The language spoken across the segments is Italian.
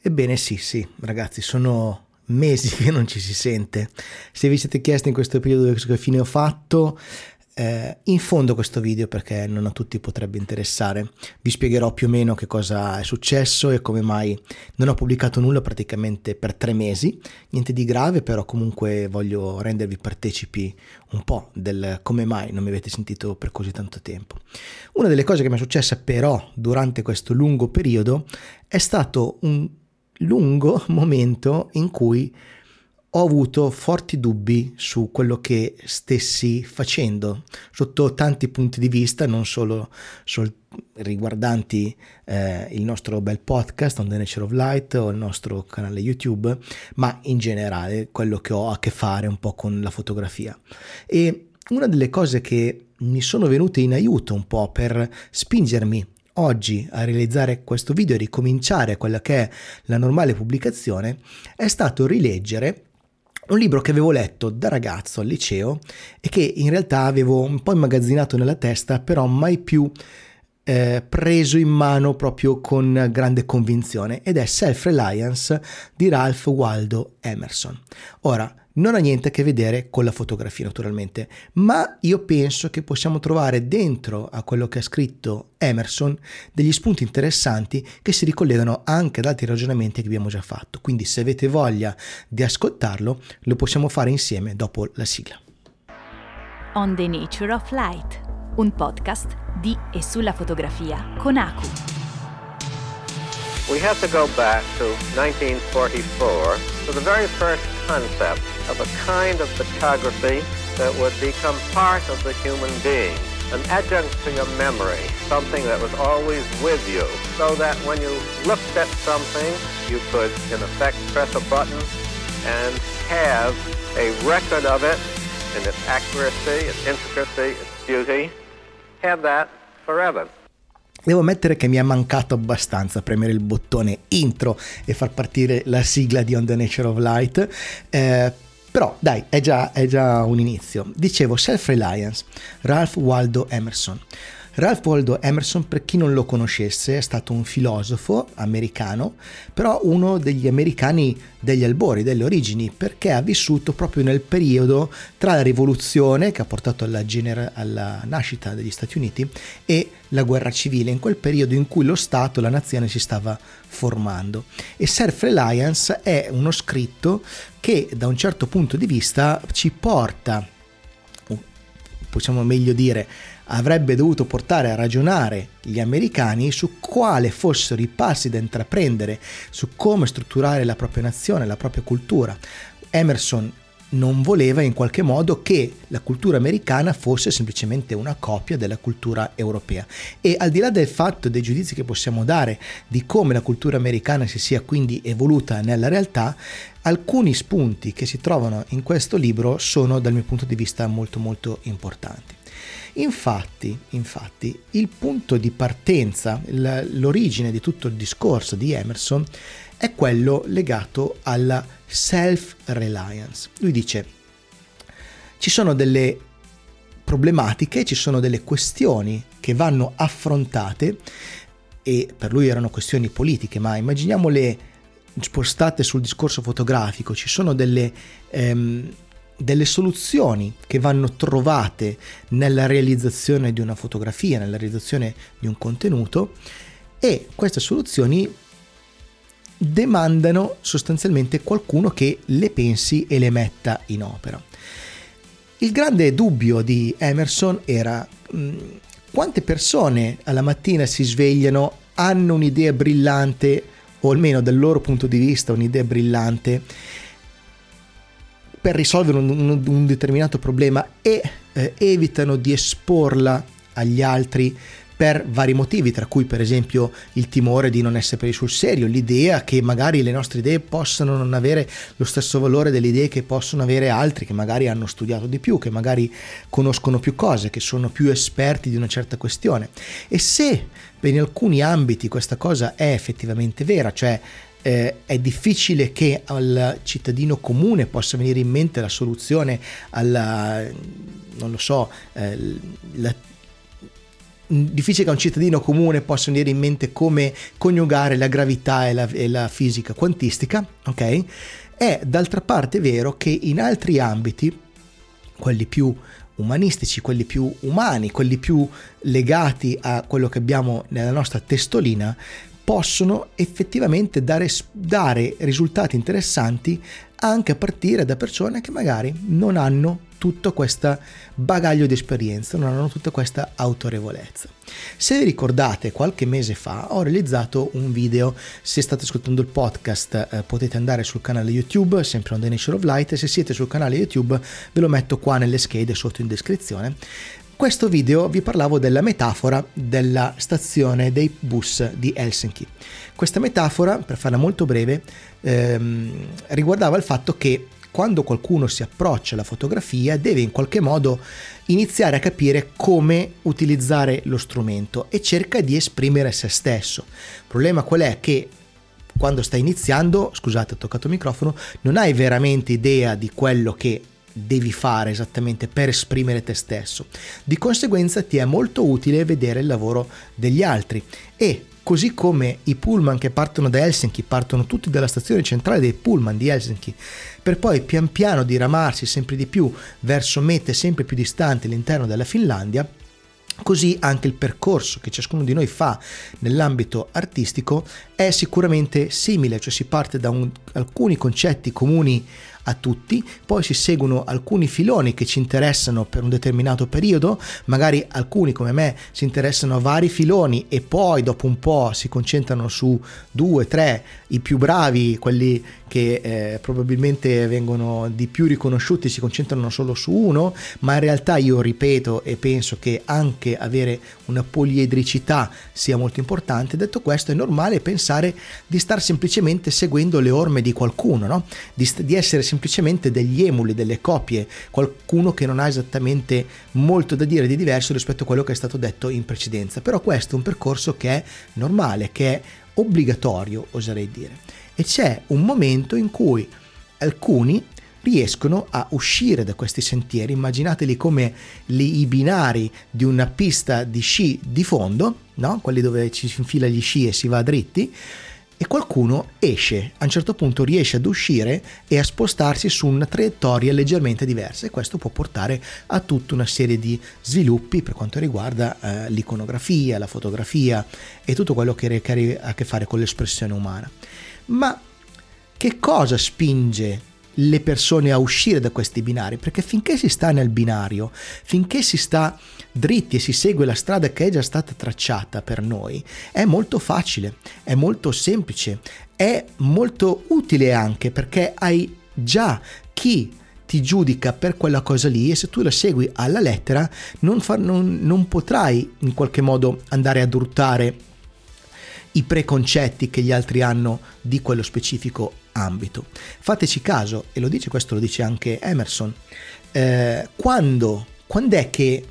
Ebbene sì, sì, ragazzi, sono mesi che non ci si sente. Se vi siete chiesti in questo periodo che fine ho fatto, eh, in fondo questo video perché non a tutti potrebbe interessare. Vi spiegherò più o meno che cosa è successo e come mai non ho pubblicato nulla praticamente per tre mesi. Niente di grave, però comunque voglio rendervi partecipi un po' del come mai non mi avete sentito per così tanto tempo. Una delle cose che mi è successa però durante questo lungo periodo è stato un lungo momento in cui ho avuto forti dubbi su quello che stessi facendo sotto tanti punti di vista, non solo sol- riguardanti eh, il nostro bel podcast On the Nature of Light o il nostro canale YouTube, ma in generale quello che ho a che fare un po' con la fotografia. E una delle cose che mi sono venute in aiuto un po' per spingermi oggi a realizzare questo video e ricominciare quella che è la normale pubblicazione è stato rileggere un libro che avevo letto da ragazzo al liceo e che in realtà avevo un po' immagazzinato nella testa, però mai più eh, preso in mano proprio con grande convinzione ed è Self-Reliance di Ralph Waldo Emerson. Ora, non ha niente a che vedere con la fotografia naturalmente, ma io penso che possiamo trovare dentro a quello che ha scritto Emerson degli spunti interessanti che si ricollegano anche ad altri ragionamenti che abbiamo già fatto. Quindi se avete voglia di ascoltarlo, lo possiamo fare insieme dopo la sigla. On the Nature of Light, un podcast di e sulla fotografia con Aku. We have to go back to 1944 for the very first concept of a kind of photography that would become part of the human being, an adjunct to your memory, something that was always with you, so that when you looked at something, you could, in effect, press a button and have a record of it in its accuracy, its intricacy, its beauty, have that forever. Devo ammettere che mi è mancato abbastanza premere il bottone intro e far partire la sigla di On the Nature of Light. Eh, però dai, è già, è già un inizio. Dicevo Self-Reliance, Ralph Waldo Emerson. Ralph Waldo Emerson, per chi non lo conoscesse, è stato un filosofo americano, però uno degli americani degli albori, delle origini, perché ha vissuto proprio nel periodo tra la rivoluzione che ha portato alla, genera- alla nascita degli Stati Uniti e la guerra civile, in quel periodo in cui lo Stato, la nazione si stava formando. E Self-Reliance è uno scritto che da un certo punto di vista ci porta, possiamo meglio dire, avrebbe dovuto portare a ragionare gli americani su quale fossero i passi da intraprendere, su come strutturare la propria nazione, la propria cultura. Emerson non voleva in qualche modo che la cultura americana fosse semplicemente una copia della cultura europea. E al di là del fatto dei giudizi che possiamo dare di come la cultura americana si sia quindi evoluta nella realtà, alcuni spunti che si trovano in questo libro sono dal mio punto di vista molto molto importanti. Infatti, infatti, il punto di partenza, l'origine di tutto il discorso di Emerson è quello legato alla self-reliance. Lui dice, ci sono delle problematiche, ci sono delle questioni che vanno affrontate e per lui erano questioni politiche, ma immaginiamole spostate sul discorso fotografico, ci sono delle... Ehm, delle soluzioni che vanno trovate nella realizzazione di una fotografia, nella realizzazione di un contenuto e queste soluzioni demandano sostanzialmente qualcuno che le pensi e le metta in opera. Il grande dubbio di Emerson era mh, mm, quante persone alla mattina si svegliano, hanno un'idea brillante, o almeno dal loro punto di vista un'idea brillante, per risolvere un, un, un determinato problema e eh, evitano di esporla agli altri per vari motivi, tra cui per esempio il timore di non essere presi sul serio, l'idea che magari le nostre idee possano non avere lo stesso valore delle idee che possono avere altri, che magari hanno studiato di più, che magari conoscono più cose, che sono più esperti di una certa questione. E se in alcuni ambiti questa cosa è effettivamente vera, cioè eh, è difficile che al cittadino comune possa venire in mente la soluzione alla, non lo so, eh, la, difficile che un cittadino comune possa venire in mente come coniugare la gravità e la, e la fisica quantistica, ok? È d'altra parte vero che in altri ambiti, quelli più umanistici, quelli più umani, quelli più legati a quello che abbiamo nella nostra testolina, possono effettivamente dare, dare risultati interessanti anche a partire da persone che magari non hanno tutto questo bagaglio di esperienza, non hanno tutta questa autorevolezza. Se vi ricordate, qualche mese fa ho realizzato un video, se state ascoltando il podcast eh, potete andare sul canale YouTube, sempre on the Nature of Light, e se siete sul canale YouTube ve lo metto qua nelle schede sotto in descrizione. Questo video vi parlavo della metafora della stazione dei bus di Helsinki. Questa metafora, per farla molto breve, ehm, riguardava il fatto che quando qualcuno si approccia alla fotografia deve in qualche modo iniziare a capire come utilizzare lo strumento e cerca di esprimere se stesso. Il problema qual è? Che quando stai iniziando, scusate ho toccato il microfono, non hai veramente idea di quello che devi fare esattamente per esprimere te stesso. Di conseguenza ti è molto utile vedere il lavoro degli altri e così come i pullman che partono da Helsinki partono tutti dalla stazione centrale dei pullman di Helsinki per poi pian piano diramarsi sempre di più verso mete sempre più distanti all'interno della Finlandia, Così anche il percorso che ciascuno di noi fa nell'ambito artistico è sicuramente simile, cioè si parte da un, alcuni concetti comuni a tutti, poi si seguono alcuni filoni che ci interessano per un determinato periodo, magari alcuni come me si interessano a vari filoni e poi dopo un po' si concentrano su due, tre, i più bravi, quelli che eh, probabilmente vengono di più riconosciuti, si concentrano solo su uno, ma in realtà io ripeto e penso che anche avere una poliedricità sia molto importante. Detto questo è normale pensare di star semplicemente seguendo le orme di qualcuno, no? di, di essere semplicemente semplicemente degli emuli, delle copie, qualcuno che non ha esattamente molto da dire di diverso rispetto a quello che è stato detto in precedenza. Però questo è un percorso che è normale, che è obbligatorio, oserei dire. E c'è un momento in cui alcuni riescono a uscire da questi sentieri, immaginateli come li, i binari di una pista di sci di fondo, no? quelli dove ci si infila gli sci e si va dritti, e qualcuno esce, a un certo punto riesce ad uscire e a spostarsi su una traiettoria leggermente diversa e questo può portare a tutta una serie di sviluppi per quanto riguarda eh, l'iconografia, la fotografia e tutto quello che ha a che fare con l'espressione umana. Ma che cosa spinge le persone a uscire da questi binari, perché finché si sta nel binario, finché si sta dritti e si segue la strada che è già stata tracciata per noi, è molto facile, è molto semplice, è molto utile anche perché hai già chi ti giudica per quella cosa lì e se tu la segui alla lettera non, fa, non, non potrai in qualche modo andare ad urtare i preconcetti che gli altri hanno di quello specifico ambito. Fateci caso, e lo dice questo lo dice anche Emerson, eh, quando, quando è che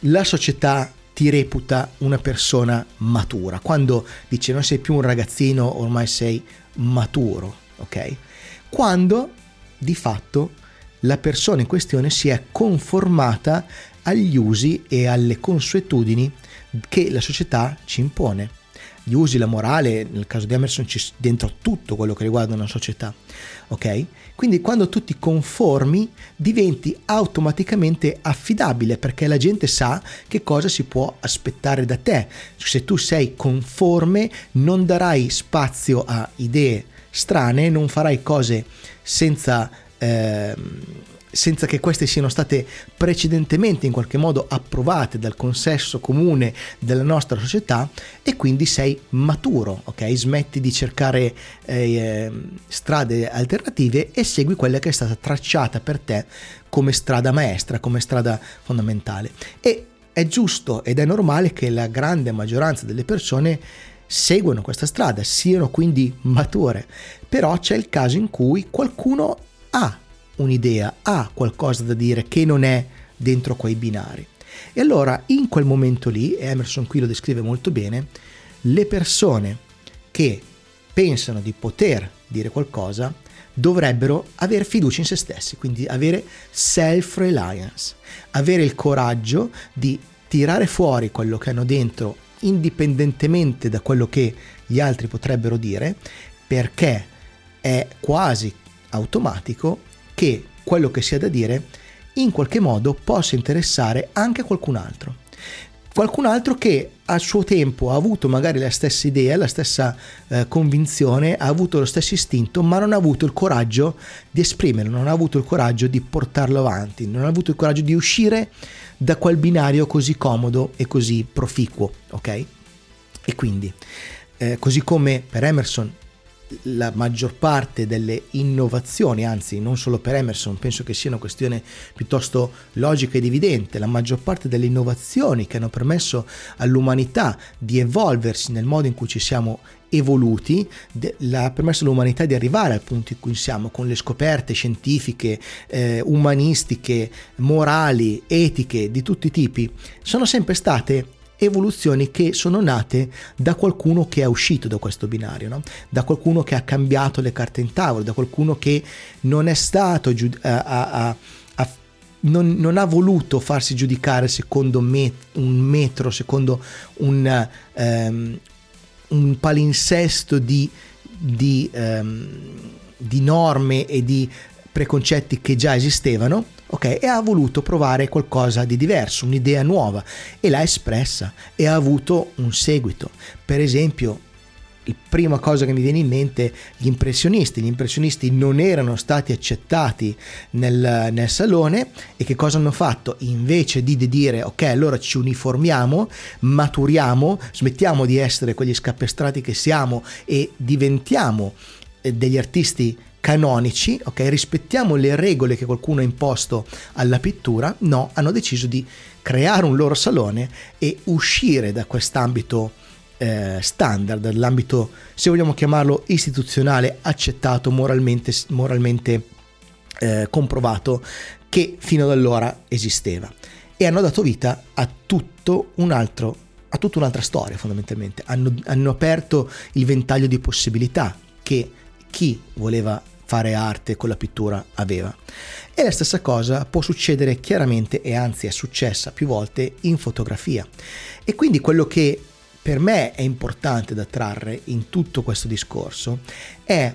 la società ti reputa una persona matura? Quando dice non sei più un ragazzino, ormai sei maturo, ok? Quando di fatto la persona in questione si è conformata agli usi e alle consuetudini che la società ci impone gli usi, la morale, nel caso di Emerson c'è dentro tutto quello che riguarda una società, ok? Quindi quando tu ti conformi diventi automaticamente affidabile perché la gente sa che cosa si può aspettare da te. Se tu sei conforme non darai spazio a idee strane, non farai cose senza... Eh, senza che queste siano state precedentemente in qualche modo approvate dal consesso comune della nostra società e quindi sei maturo, ok? Smetti di cercare eh, strade alternative e segui quella che è stata tracciata per te come strada maestra, come strada fondamentale. E è giusto ed è normale che la grande maggioranza delle persone seguono questa strada, siano quindi mature, però c'è il caso in cui qualcuno ha un'idea, ha qualcosa da dire che non è dentro quei binari. E allora in quel momento lì, e Emerson qui lo descrive molto bene, le persone che pensano di poter dire qualcosa dovrebbero avere fiducia in se stessi, quindi avere self-reliance, avere il coraggio di tirare fuori quello che hanno dentro indipendentemente da quello che gli altri potrebbero dire, perché è quasi automatico che quello che sia da dire in qualche modo possa interessare anche qualcun altro. Qualcun altro che a suo tempo ha avuto magari la stessa idea, la stessa eh, convinzione, ha avuto lo stesso istinto, ma non ha avuto il coraggio di esprimerlo, non ha avuto il coraggio di portarlo avanti, non ha avuto il coraggio di uscire da quel binario così comodo e così proficuo, ok? E quindi, eh, così come per Emerson la maggior parte delle innovazioni, anzi non solo per Emerson, penso che sia una questione piuttosto logica ed evidente, la maggior parte delle innovazioni che hanno permesso all'umanità di evolversi nel modo in cui ci siamo evoluti, ha permesso all'umanità di arrivare al punto in cui siamo con le scoperte scientifiche, eh, umanistiche, morali, etiche di tutti i tipi, sono sempre state evoluzioni che sono nate da qualcuno che è uscito da questo binario, no? da qualcuno che ha cambiato le carte in tavola, da qualcuno che non è stato giud- a, a, a, non, non, ha voluto farsi giudicare secondo me, un metro, secondo un, um, un palinsesto di, di, um, di norme e di preconcetti che già esistevano, ok? E ha voluto provare qualcosa di diverso, un'idea nuova e l'ha espressa e ha avuto un seguito. Per esempio, la prima cosa che mi viene in mente gli impressionisti. Gli impressionisti non erano stati accettati nel, nel, salone e che cosa hanno fatto? Invece di dire ok, allora ci uniformiamo, maturiamo, smettiamo di essere quegli scapestrati che siamo e diventiamo eh, degli artisti canonici, ok? Rispettiamo le regole che qualcuno ha imposto alla pittura, no, hanno deciso di creare un loro salone e uscire da quest'ambito eh, standard, dall'ambito, se vogliamo chiamarlo istituzionale, accettato, moralmente, moralmente eh, comprovato, che fino ad allora esisteva. E hanno dato vita a tutto un altro a tutta un'altra storia fondamentalmente, hanno, hanno aperto il ventaglio di possibilità che chi voleva fare arte con la pittura aveva. E la stessa cosa può succedere chiaramente e anzi è successa più volte in fotografia. E quindi quello che per me è importante da trarre in tutto questo discorso è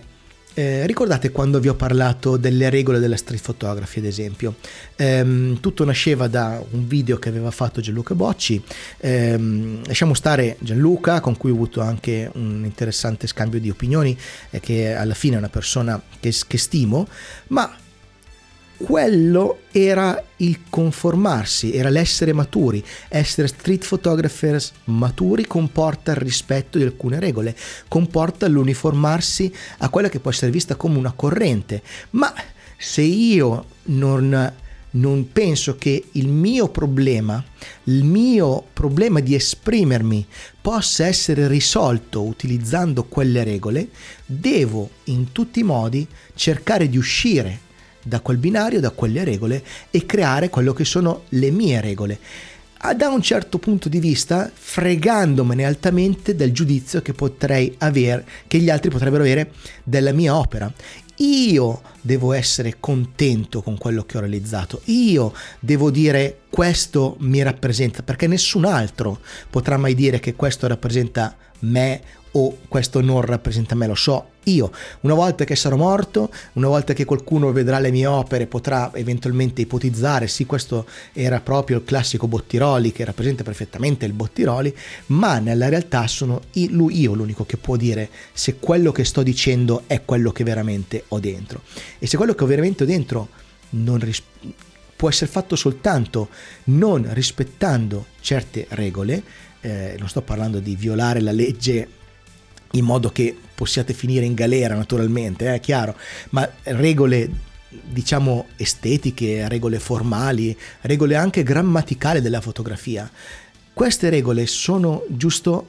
eh, ricordate quando vi ho parlato delle regole della street photography, ad esempio? Ehm, tutto nasceva da un video che aveva fatto Gianluca Bocci. Ehm, lasciamo stare Gianluca, con cui ho avuto anche un interessante scambio di opinioni, eh, che alla fine è una persona che, che stimo, ma quello era il conformarsi, era l'essere maturi. Essere street photographers maturi comporta il rispetto di alcune regole, comporta l'uniformarsi a quella che può essere vista come una corrente. Ma se io non, non penso che il mio problema, il mio problema di esprimermi possa essere risolto utilizzando quelle regole, devo in tutti i modi cercare di uscire da quel binario, da quelle regole e creare quello che sono le mie regole. Da un certo punto di vista, fregandomene altamente del giudizio che potrei avere, che gli altri potrebbero avere della mia opera. Io devo essere contento con quello che ho realizzato, io devo dire questo mi rappresenta, perché nessun altro potrà mai dire che questo rappresenta me o questo non rappresenta me, lo so io. Una volta che sarò morto, una volta che qualcuno vedrà le mie opere, potrà eventualmente ipotizzare, sì, questo era proprio il classico Bottiroli che rappresenta perfettamente il Bottiroli, ma nella realtà sono io l'unico che può dire se quello che sto dicendo è quello che veramente ho dentro. E se quello che ho veramente dentro non ris- può essere fatto soltanto non rispettando certe regole, eh, non sto parlando di violare la legge in modo che possiate finire in galera naturalmente, è eh, chiaro, ma regole diciamo estetiche, regole formali, regole anche grammaticali della fotografia. Queste regole sono giusto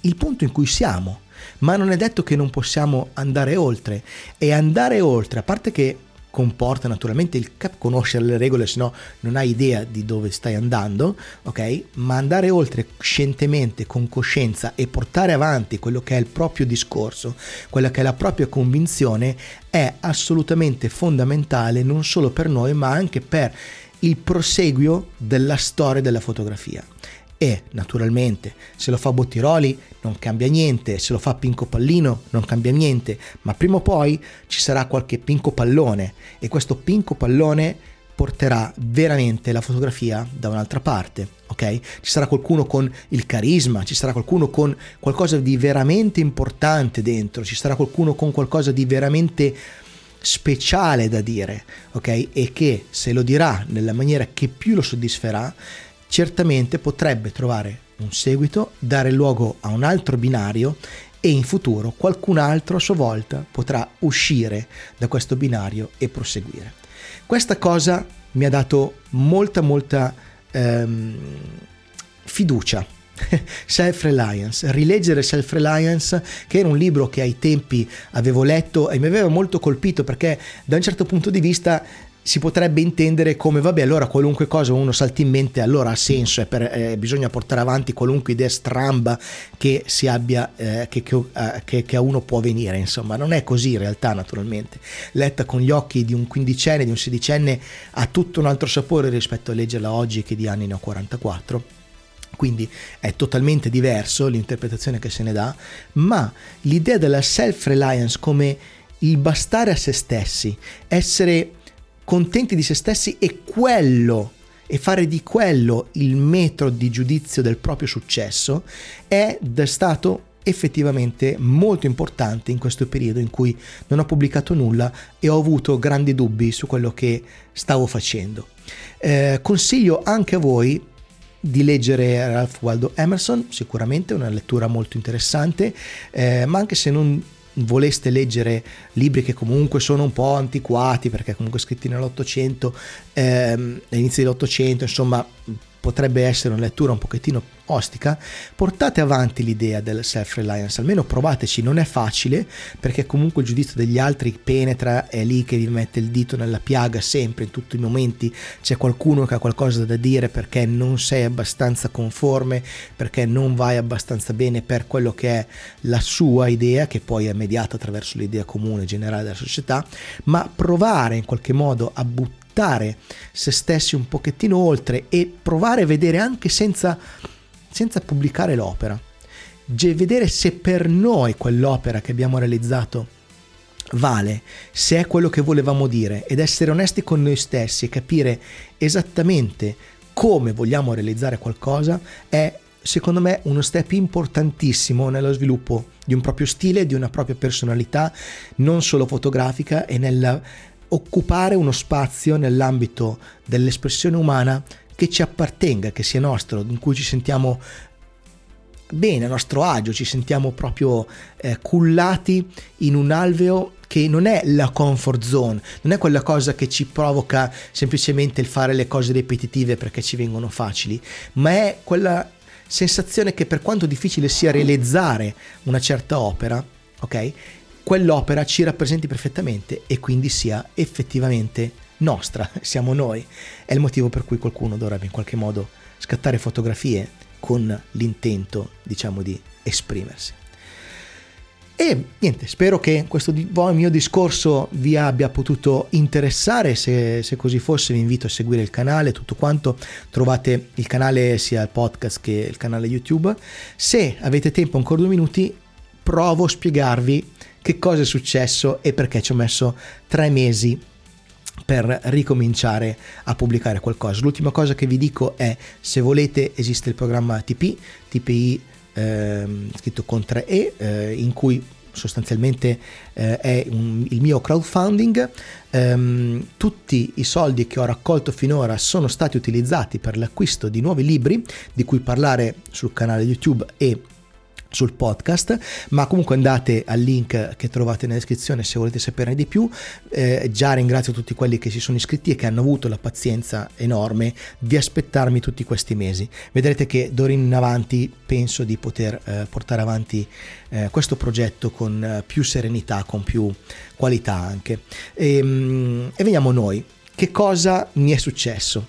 il punto in cui siamo, ma non è detto che non possiamo andare oltre e andare oltre, a parte che comporta naturalmente il cap conoscere le regole, se no non hai idea di dove stai andando, ok? Ma andare oltre scientemente, con coscienza e portare avanti quello che è il proprio discorso, quella che è la propria convinzione, è assolutamente fondamentale non solo per noi, ma anche per il proseguio della storia della fotografia. E naturalmente se lo fa Bottiroli non cambia niente, se lo fa Pinco Pallino non cambia niente, ma prima o poi ci sarà qualche Pinco Pallone e questo Pinco Pallone porterà veramente la fotografia da un'altra parte, ok? Ci sarà qualcuno con il carisma, ci sarà qualcuno con qualcosa di veramente importante dentro, ci sarà qualcuno con qualcosa di veramente speciale da dire, ok? E che se lo dirà nella maniera che più lo soddisferà, certamente potrebbe trovare un seguito, dare luogo a un altro binario e in futuro qualcun altro a sua volta potrà uscire da questo binario e proseguire. Questa cosa mi ha dato molta molta ehm, fiducia Self-Reliance, rileggere Self-Reliance, che era un libro che ai tempi avevo letto e mi aveva molto colpito perché da un certo punto di vista si potrebbe intendere come vabbè allora qualunque cosa uno salti in mente allora ha senso e eh, bisogna portare avanti qualunque idea stramba che si abbia eh, che, che, uh, che, che, a uno può venire insomma. Non è così in realtà naturalmente. Letta con gli occhi di un quindicenne di un sedicenne ha tutto un altro sapore rispetto a leggerla oggi che di anni ne ho 44 quindi è totalmente diverso l'interpretazione che se ne dà, ma l'idea della self-reliance come il bastare a se stessi, essere contenti di se stessi e quello e fare di quello il metro di giudizio del proprio successo è stato effettivamente molto importante in questo periodo in cui non ho pubblicato nulla e ho avuto grandi dubbi su quello che stavo facendo. Eh, consiglio anche a voi di leggere Ralph Waldo Emerson, sicuramente una lettura molto interessante, eh, ma anche se non voleste leggere libri che comunque sono un po' antiquati perché comunque scritti nell'Ottocento, ehm, all'inizio dell'Ottocento, insomma potrebbe essere una lettura un pochettino ostica, portate avanti l'idea del self-reliance, almeno provateci, non è facile perché comunque il giudizio degli altri penetra, è lì che vi mette il dito nella piaga sempre, in tutti i momenti c'è qualcuno che ha qualcosa da dire perché non sei abbastanza conforme, perché non vai abbastanza bene per quello che è la sua idea, che poi è mediata attraverso l'idea comune generale della società, ma provare in qualche modo a buttare portare se stessi un pochettino oltre e provare a vedere anche senza, senza pubblicare l'opera, vedere se per noi quell'opera che abbiamo realizzato vale, se è quello che volevamo dire ed essere onesti con noi stessi e capire esattamente come vogliamo realizzare qualcosa è secondo me uno step importantissimo nello sviluppo di un proprio stile, di una propria personalità, non solo fotografica e nella occupare uno spazio nell'ambito dell'espressione umana che ci appartenga, che sia nostro, in cui ci sentiamo bene, a nostro agio, ci sentiamo proprio eh, cullati in un alveo che non è la comfort zone, non è quella cosa che ci provoca semplicemente il fare le cose ripetitive perché ci vengono facili, ma è quella sensazione che per quanto difficile sia realizzare una certa opera, ok? Quell'opera ci rappresenti perfettamente e quindi sia effettivamente nostra, siamo noi. È il motivo per cui qualcuno dovrebbe in qualche modo scattare fotografie con l'intento, diciamo, di esprimersi. E niente, spero che questo mio discorso vi abbia potuto interessare, se, se, così fosse vi invito a seguire il canale, tutto quanto, trovate il canale sia il podcast che il canale YouTube. Se avete tempo ancora due minuti, provo a spiegarvi che cosa è successo e perché ci ho messo tre mesi per ricominciare a pubblicare qualcosa. L'ultima cosa che vi dico è se volete esiste il programma TP, TPI eh, scritto con 3E, eh, in cui sostanzialmente eh, è un, il mio crowdfunding. Um, tutti i soldi che ho raccolto finora sono stati utilizzati per l'acquisto di nuovi libri, di cui parlare sul canale YouTube e sul podcast, ma comunque andate al link che trovate nella descrizione se volete saperne di più. Eh, già ringrazio tutti quelli che si sono iscritti e che hanno avuto la pazienza enorme di aspettarmi tutti questi mesi. Vedrete che d'ora in avanti penso di poter eh, portare avanti eh, questo progetto con eh, più serenità, con più qualità anche. E, ehm, e veniamo noi. Che cosa mi è successo?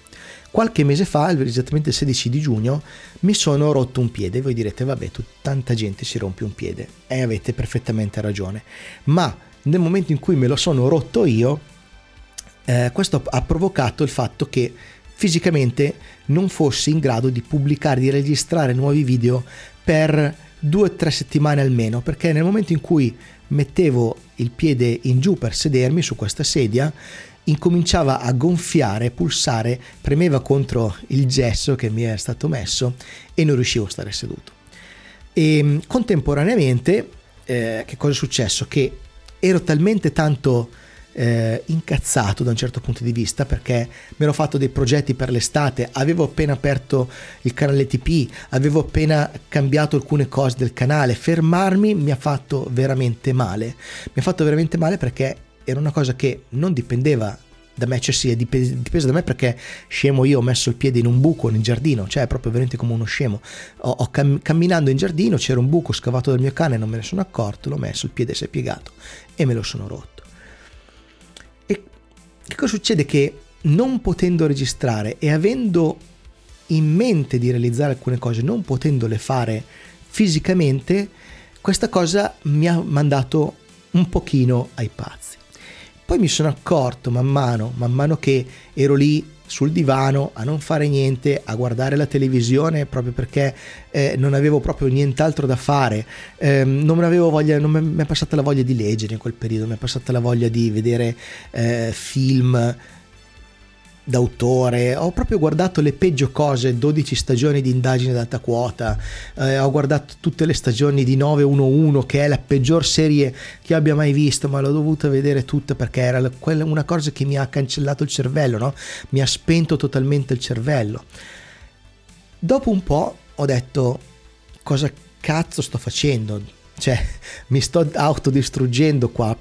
Qualche mese fa, esattamente il 16 di giugno, mi sono rotto un piede. Voi direte, vabbè, tanta gente si rompe un piede. E avete perfettamente ragione. Ma nel momento in cui me lo sono rotto io, eh, questo ha provocato il fatto che fisicamente non fossi in grado di pubblicare, di registrare nuovi video per due o tre settimane almeno, perché nel momento in cui mettevo il piede in giù per sedermi su questa sedia, incominciava a gonfiare, pulsare, premeva contro il gesso che mi è stato messo e non riuscivo a stare seduto. E mm, contemporaneamente, eh, che cosa è successo? Che ero talmente tanto eh, incazzato da un certo punto di vista perché mi ero fatto dei progetti per l'estate, avevo appena aperto il canale TP, avevo appena cambiato alcune cose del canale, fermarmi mi ha fatto veramente male, mi ha fatto veramente male perché era una cosa che non dipendeva da me, cioè sì, è dipeso da me perché scemo io ho messo il piede in un buco nel giardino, cioè è proprio veramente come uno scemo. Ho, ho cam- camminando in giardino c'era un buco scavato dal mio cane, non me ne sono accorto, l'ho messo, il piede si è piegato e me lo sono rotto. Che cosa succede? Che non potendo registrare e avendo in mente di realizzare alcune cose, non potendole fare fisicamente, questa cosa mi ha mandato un pochino ai pazzi. Poi mi sono accorto man mano, man mano che ero lì sul divano a non fare niente, a guardare la televisione proprio perché eh, non avevo proprio nient'altro da fare, eh, non voglia, non mi è passata la voglia di leggere in quel periodo, mi è passata la voglia di vedere eh, film d'autore, ho proprio guardato le peggio cose, 12 stagioni di indagine ad alta quota, eh, ho guardato tutte le stagioni di 911 che è la peggior serie che abbia mai visto, ma l'ho dovuta vedere tutta perché era una cosa che mi ha cancellato il cervello, no? mi ha spento totalmente il cervello. Dopo un po' ho detto cosa cazzo sto facendo? Cioè, mi sto autodistruggendo qua.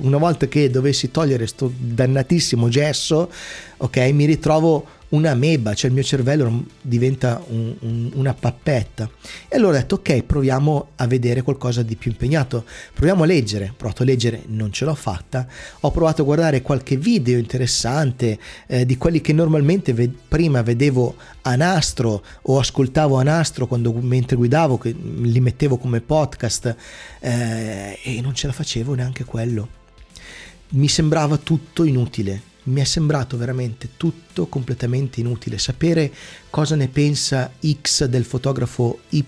Una volta che dovessi togliere questo dannatissimo gesso, ok, mi ritrovo una meba, cioè il mio cervello diventa un, un, una pappetta. E allora ho detto ok, proviamo a vedere qualcosa di più impegnato, proviamo a leggere, ho provato a leggere, non ce l'ho fatta, ho provato a guardare qualche video interessante eh, di quelli che normalmente ve- prima vedevo a nastro o ascoltavo a nastro quando mentre guidavo, che li mettevo come podcast eh, e non ce la facevo neanche quello. Mi sembrava tutto inutile mi è sembrato veramente tutto completamente inutile. Sapere cosa ne pensa X del fotografo Y,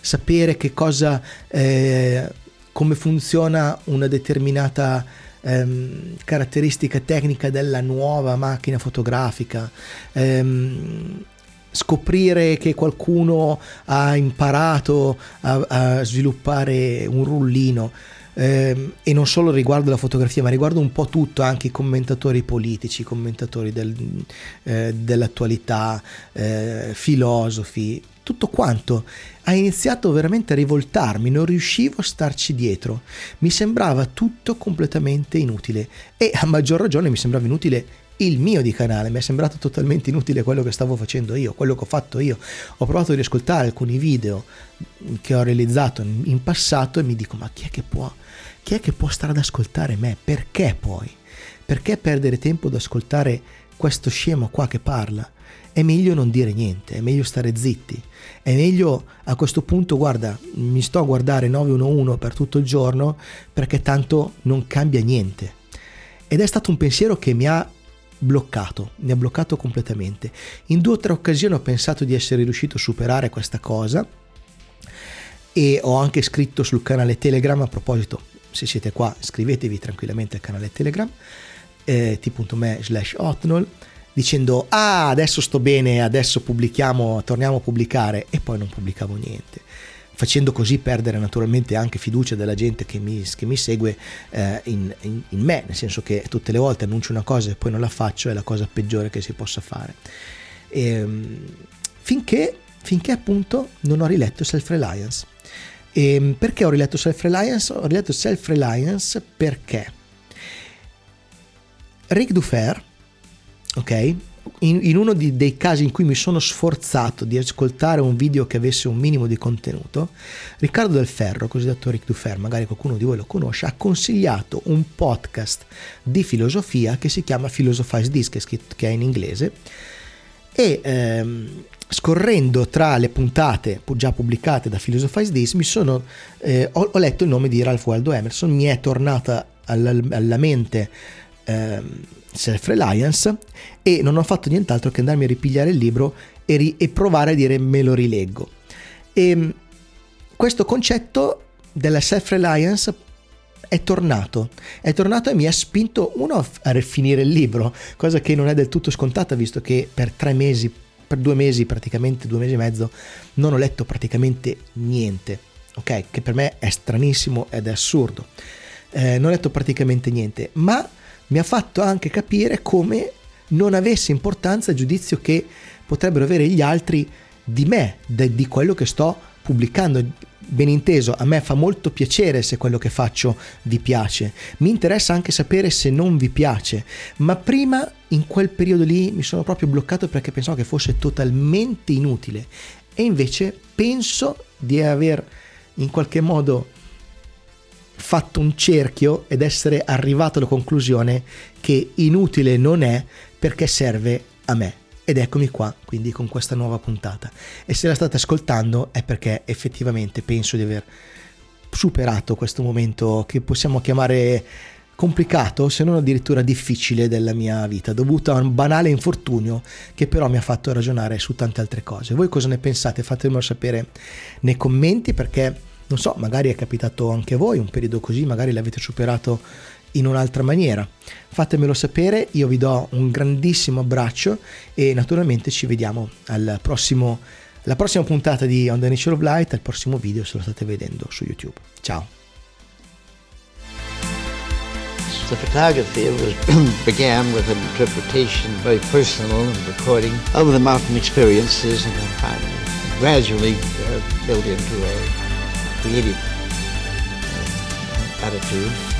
sapere che cosa, eh, come funziona una determinata ehm, caratteristica tecnica della nuova macchina fotografica. Ehm, scoprire che qualcuno ha imparato a, a sviluppare un rullino eh, e non solo riguardo la fotografia, ma riguardo un po' tutto, anche i commentatori politici, i commentatori del, eh, dell'attualità, eh, filosofi, tutto quanto. Ha iniziato veramente a rivoltarmi, non riuscivo a starci dietro, mi sembrava tutto completamente inutile e a maggior ragione mi sembrava inutile il mio di canale, mi è sembrato totalmente inutile quello che stavo facendo io, quello che ho fatto io. Ho provato a riascoltare alcuni video che ho realizzato in passato e mi dico ma chi è che può chi è che può stare ad ascoltare me? Perché poi? Perché perdere tempo ad ascoltare questo scemo qua che parla? È meglio non dire niente, è meglio stare zitti. È meglio a questo punto, guarda, mi sto a guardare 911 per tutto il giorno perché tanto non cambia niente. Ed è stato un pensiero che mi ha bloccato, mi ha bloccato completamente. In due o tre occasioni ho pensato di essere riuscito a superare questa cosa e ho anche scritto sul canale Telegram a proposito se siete qua iscrivetevi tranquillamente al canale Telegram eh, t.me slash hotnol dicendo ah adesso sto bene, adesso pubblichiamo, torniamo a pubblicare e poi non pubblicavo niente facendo così perdere naturalmente anche fiducia della gente che mi, che mi segue eh, in, in, in, me, nel senso che tutte le volte annuncio una cosa e poi non la faccio, è la cosa peggiore che si possa fare. E, ehm, finché, finché appunto non ho riletto Self Reliance. E ehm, perché ho riletto Self-Reliance? Ho riletto Self-Reliance perché Rick Dufer, ok? In, in uno di, dei casi in cui mi sono sforzato di ascoltare un video che avesse un minimo di contenuto, Riccardo Del Ferro, cosiddetto Rick Dufer, magari qualcuno di voi lo conosce, ha consigliato un podcast di filosofia che si chiama Philosophize This, che è in inglese, e ehm, scorrendo tra le puntate già pubblicate da Philosophize mi sono, eh, ho, ho, letto il nome di Ralph Waldo Emerson, mi è tornata alla, alla mente eh, Self-Reliance e non ho fatto nient'altro che andarmi a ripigliare il libro e, ri- e provare a dire me lo rileggo. E ehm, questo concetto della self-reliance è tornato, è tornato e mi ha spinto uno a finire il libro, cosa che non è del tutto scontata visto che per tre mesi, per due mesi praticamente, due mesi e mezzo, non ho letto praticamente niente, ok? Che per me è stranissimo ed è assurdo. Eh, non ho letto praticamente niente, ma mi ha fatto anche capire come non avesse importanza il giudizio che potrebbero avere gli altri di me, di quello che sto pubblicando. Ben inteso, a me fa molto piacere se quello che faccio vi piace, mi interessa anche sapere se non vi piace, ma prima in quel periodo lì mi sono proprio bloccato perché pensavo che fosse totalmente inutile. E invece penso di aver in qualche modo fatto un cerchio ed essere arrivato alla conclusione che inutile non è perché serve a me. Ed eccomi qua, quindi con questa nuova puntata. E se la state ascoltando è perché effettivamente penso di aver superato questo momento che possiamo chiamare complicato, se non addirittura difficile della mia vita, dovuto a un banale infortunio che però mi ha fatto ragionare su tante altre cose. Voi cosa ne pensate? Fatemelo sapere nei commenti perché non so, magari è capitato anche a voi un periodo così, magari l'avete superato in un'altra maniera. Fatemelo sapere, io vi do un grandissimo abbraccio e naturalmente ci vediamo al prossimo, alla prossima puntata di On the Nature of Light, al prossimo video se lo state vedendo su YouTube. Ciao! The photography was, began with an interpretation, very personal and recording of the mountain experiences, and then finally, gradually uh, built into a creative uh, attitude.